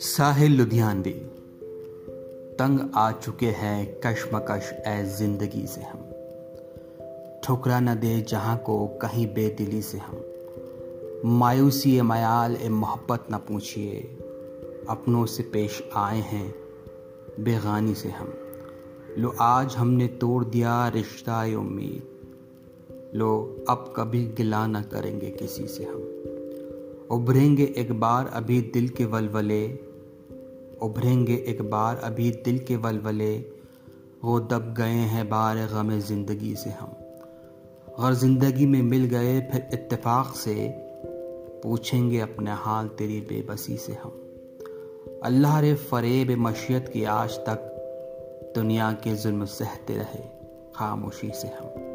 साहिल लुधियानवी, तंग आ चुके हैं कशमकश ए ज़िंदगी से हम। ठुकरा न दे जहाँ को कहीं बेदिली से हम। मायूसी ए मयाल, ए मोहब्बत न पूछिए, अपनों से पेश आए हैं बेगानी से हम। लो आज हमने तोड़ दिया रिश्ता उम्मीद। लो अब कभी गिला न करेंगे किसी से हम। उभरेंगे एक बार अभी दिल के वलवले, उभरेंगे एक बार अभी दिल के वलवले, वो दब गए हैं बार गम ज़िंदगी से हम। अगर ज़िंदगी में मिल गए फिर इत्तेफाक से, पूछेंगे अपने हाल तेरी बेबसी से हम। अल्लाह रे फरेब मशियत की आज तक दुनिया के जुल्म सहते रहे, खामोशी से हम।